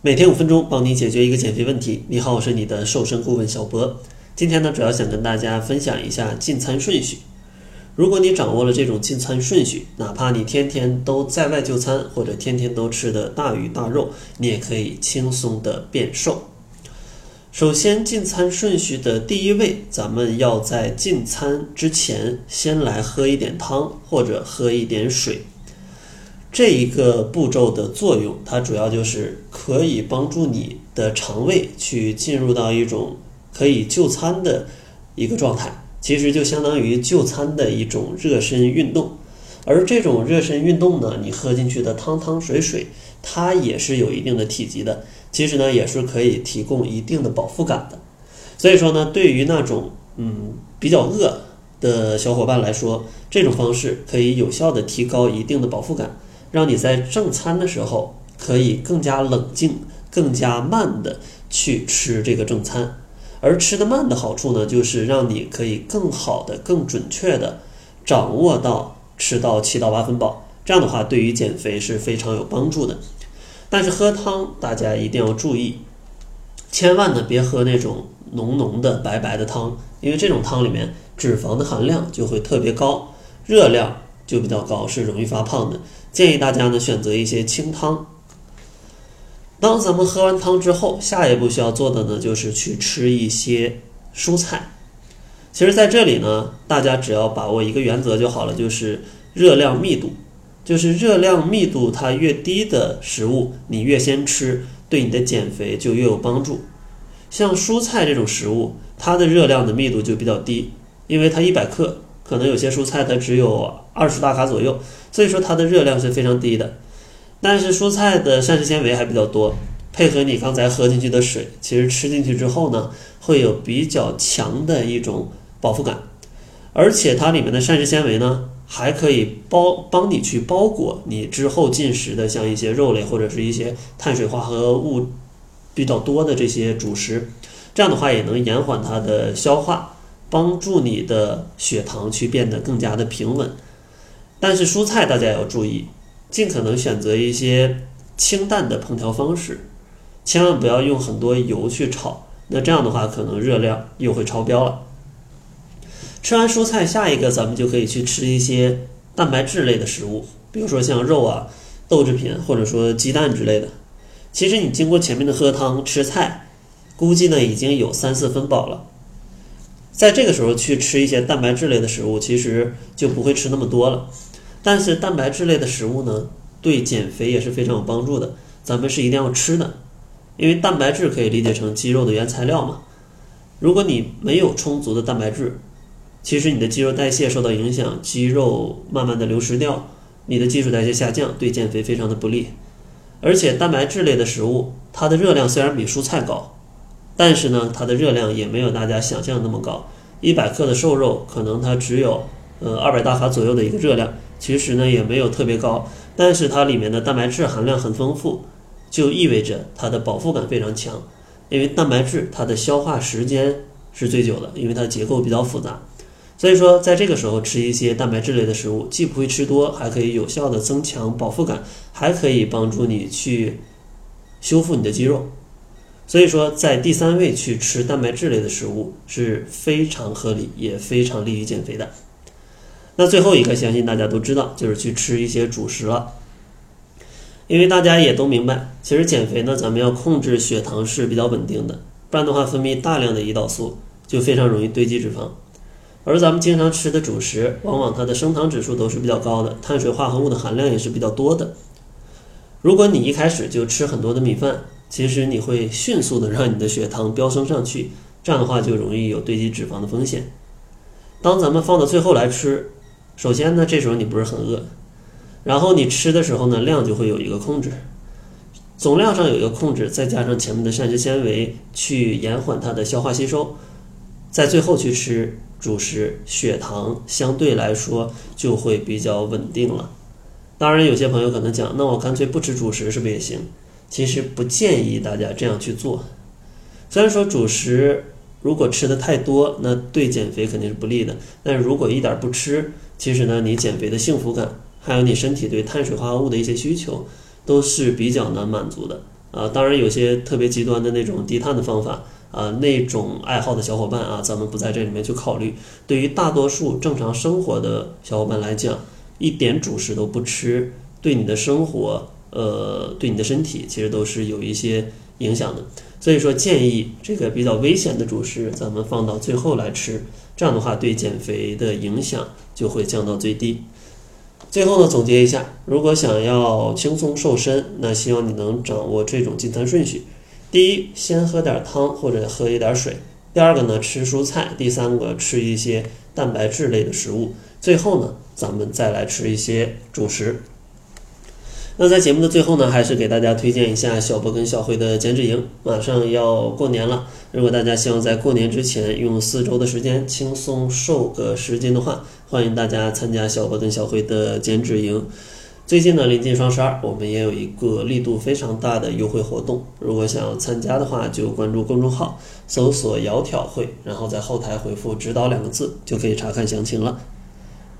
每天五分钟，帮你解决一个减肥问题。你好，我是你的瘦身顾问小博。今天呢，主要想跟大家分享一下进餐顺序。如果你掌握了这种进餐顺序，哪怕你天天都在外就餐，或者天天都吃的大鱼大肉，你也可以轻松的变瘦。首先，进餐顺序的第一位，咱们要在进餐之前先来喝一点汤，或者喝一点水。这一个步骤的作用，它主要就是可以帮助你的肠胃去进入到一种可以就餐的一个状态，其实就相当于就餐的一种热身运动。而这种热身运动呢，你喝进去的汤汤水水，它也是有一定的体积的，其实呢也是可以提供一定的饱腹感的。所以说呢，对于那种嗯比较饿的小伙伴来说，这种方式可以有效的提高一定的饱腹感。让你在正餐的时候可以更加冷静、更加慢的去吃这个正餐，而吃的慢的好处呢，就是让你可以更好的、更准确的掌握到吃到七到八分饱。这样的话，对于减肥是非常有帮助的。但是喝汤大家一定要注意，千万呢别喝那种浓浓的白白的汤，因为这种汤里面脂肪的含量就会特别高，热量就比较高，是容易发胖的。建议大家呢选择一些清汤。当咱们喝完汤之后，下一步需要做的呢就是去吃一些蔬菜。其实，在这里呢，大家只要把握一个原则就好了，就是热量密度，就是热量密度它越低的食物，你越先吃，对你的减肥就越有帮助。像蔬菜这种食物，它的热量的密度就比较低，因为它一百克。可能有些蔬菜它只有二十大卡左右，所以说它的热量是非常低的。但是蔬菜的膳食纤维还比较多，配合你刚才喝进去的水，其实吃进去之后呢，会有比较强的一种饱腹感。而且它里面的膳食纤维呢，还可以包帮你去包裹你之后进食的像一些肉类或者是一些碳水化合物比较多的这些主食，这样的话也能延缓它的消化。帮助你的血糖去变得更加的平稳，但是蔬菜大家要注意，尽可能选择一些清淡的烹调方式，千万不要用很多油去炒，那这样的话可能热量又会超标了。吃完蔬菜，下一个咱们就可以去吃一些蛋白质类的食物，比如说像肉啊、豆制品或者说鸡蛋之类的。其实你经过前面的喝汤吃菜，估计呢已经有三四分饱了。在这个时候去吃一些蛋白质类的食物，其实就不会吃那么多了。但是蛋白质类的食物呢，对减肥也是非常有帮助的。咱们是一定要吃的，因为蛋白质可以理解成肌肉的原材料嘛。如果你没有充足的蛋白质，其实你的肌肉代谢受到影响，肌肉慢慢的流失掉，你的基础代谢下降，对减肥非常的不利。而且蛋白质类的食物，它的热量虽然比蔬菜高。但是呢，它的热量也没有大家想象那么高。一百克的瘦肉，可能它只有呃二百大卡左右的一个热量，其实呢也没有特别高。但是它里面的蛋白质含量很丰富，就意味着它的饱腹感非常强。因为蛋白质它的消化时间是最久的，因为它结构比较复杂。所以说，在这个时候吃一些蛋白质类的食物，既不会吃多，还可以有效的增强饱腹感，还可以帮助你去修复你的肌肉。所以说，在第三位去吃蛋白质类的食物是非常合理，也非常利于减肥的。那最后一个，相信大家都知道，就是去吃一些主食了。因为大家也都明白，其实减肥呢，咱们要控制血糖是比较稳定的，不然的话分泌大量的胰岛素，就非常容易堆积脂肪。而咱们经常吃的主食，往往它的升糖指数都是比较高的，碳水化合物的含量也是比较多的。如果你一开始就吃很多的米饭，其实你会迅速的让你的血糖飙升上去，这样的话就容易有堆积脂肪的风险。当咱们放到最后来吃，首先呢，这时候你不是很饿，然后你吃的时候呢，量就会有一个控制，总量上有一个控制，再加上前面的膳食纤维去延缓它的消化吸收，在最后去吃主食，血糖相对来说就会比较稳定了。当然，有些朋友可能讲，那我干脆不吃主食是不是也行？其实不建议大家这样去做。虽然说主食如果吃的太多，那对减肥肯定是不利的。但是如果一点不吃，其实呢，你减肥的幸福感，还有你身体对碳水化合物的一些需求，都是比较难满足的。啊，当然有些特别极端的那种低碳的方法啊，那种爱好的小伙伴啊，咱们不在这里面去考虑。对于大多数正常生活的小伙伴来讲，一点主食都不吃，对你的生活，呃，对你的身体其实都是有一些影响的。所以说，建议这个比较危险的主食咱们放到最后来吃，这样的话对减肥的影响就会降到最低。最后呢，总结一下，如果想要轻松瘦身，那希望你能掌握这种进餐顺序：第一，先喝点汤或者喝一点水；第二个呢，吃蔬菜；第三个，吃一些蛋白质类的食物；最后呢，咱们再来吃一些主食。那在节目的最后呢，还是给大家推荐一下小博跟小辉的减脂营，马上要过年了。如果大家希望在过年之前用四周的时间轻松瘦个十斤的话，欢迎大家参加小博跟小辉的减脂营。最近呢，临近双十二，我们也有一个力度非常大的优惠活动。如果想要参加的话，就关注公众号，搜索“窈窕会”，然后在后台回复“指导”两个字，就可以查看详情了。